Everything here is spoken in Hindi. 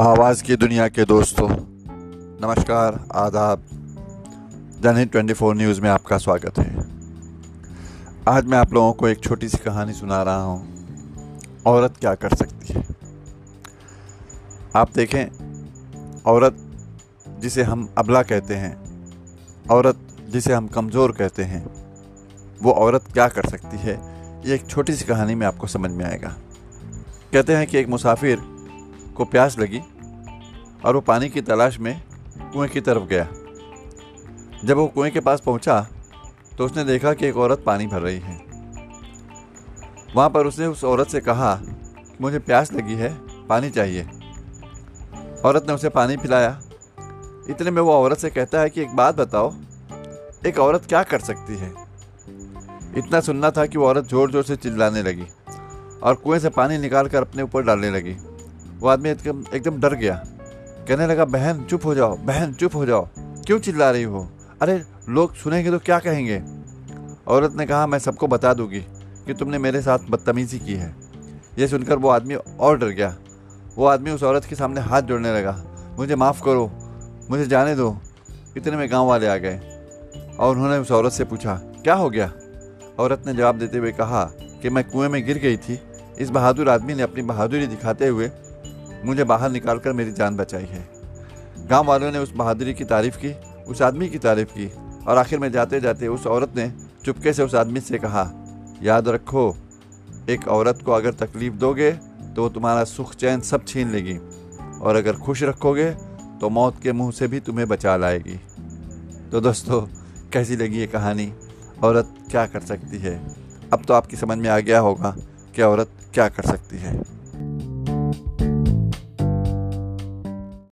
आवाज़ की दुनिया के दोस्तों, नमस्कार, आदाब। जनहित ट्वेंटी फोर न्यूज़ में आपका स्वागत है। आज मैं आप लोगों को एक छोटी सी कहानी सुना रहा हूँ। औरत क्या कर सकती है? आप देखें, औरत जिसे हम अबला कहते हैं, औरत जिसे हम कमज़ोर कहते हैं, वो औरत क्या कर सकती है? ये एक छोटी सी कहानी में आपको समझ में आएगा। कहते हैं कि एक मुसाफिर को प्यास लगी और वो पानी की तलाश में कुएँ की तरफ़ गया। जब वो कुएँ के पास पहुँचा तो उसने देखा कि एक औरत पानी भर रही है। वहाँ पर उसने उस औरत से कहा, मुझे प्यास लगी है, पानी चाहिए। औरत ने उसे पानी पिलाया। इतने में वो औरत से कहता है कि एक बात बताओ, एक औरत क्या कर सकती है? इतना सुनना था कि वो औरत ज़ोर ज़ोर से चिल्लाने लगी और कुएँ से पानी निकाल कर अपने ऊपर डालने लगी। वो आदमी एकदम एकदम डर गया। कहने लगा, बहन, चुप हो जाओ, बहन, चुप हो जाओ। क्यों चिल्ला रही हो? अरे, लोग सुनेंगे तो क्या कहेंगे? औरत ने कहा, मैं सबको बता दूँगी कि तुमने मेरे साथ बदतमीज़ी की है। ये सुनकर वो आदमी और डर गया। वो आदमी उस औरत के सामने हाथ जोड़ने लगा। मुझे माफ़ करो, मुझे जाने दो। इतने में गाँव वाले आ गए। और उन्होंने उस औरत से पूछा, क्या हो गया? औरत ने जवाब देते हुए कहा कि मैं कुएँ में गिर गई थी। इस बहादुर आदमी ने अपनी बहादुरी दिखाते हुए मुझे बाहर निकाल कर मेरी जान बचाई है। गाँव वालों ने उस बहादुरी की तारीफ़ की, उस आदमी की तारीफ़ की और आखिर में जाते जाते उस औरत ने चुपके से उस आदमी से कहा, याद रखो, एक औरत को अगर तकलीफ़ दोगे तो वो तुम्हारा सुख चैन सब छीन लेगी और अगर खुश रखोगे तो मौत के मुँह से भी तुम्हें बचा लाएगी। तो दोस्तों, कैसी लगी ये कहानी? औरत क्या कर सकती है? अब तो आपकी समझ में आ गया होगा कि औरत क्या कर सकती है।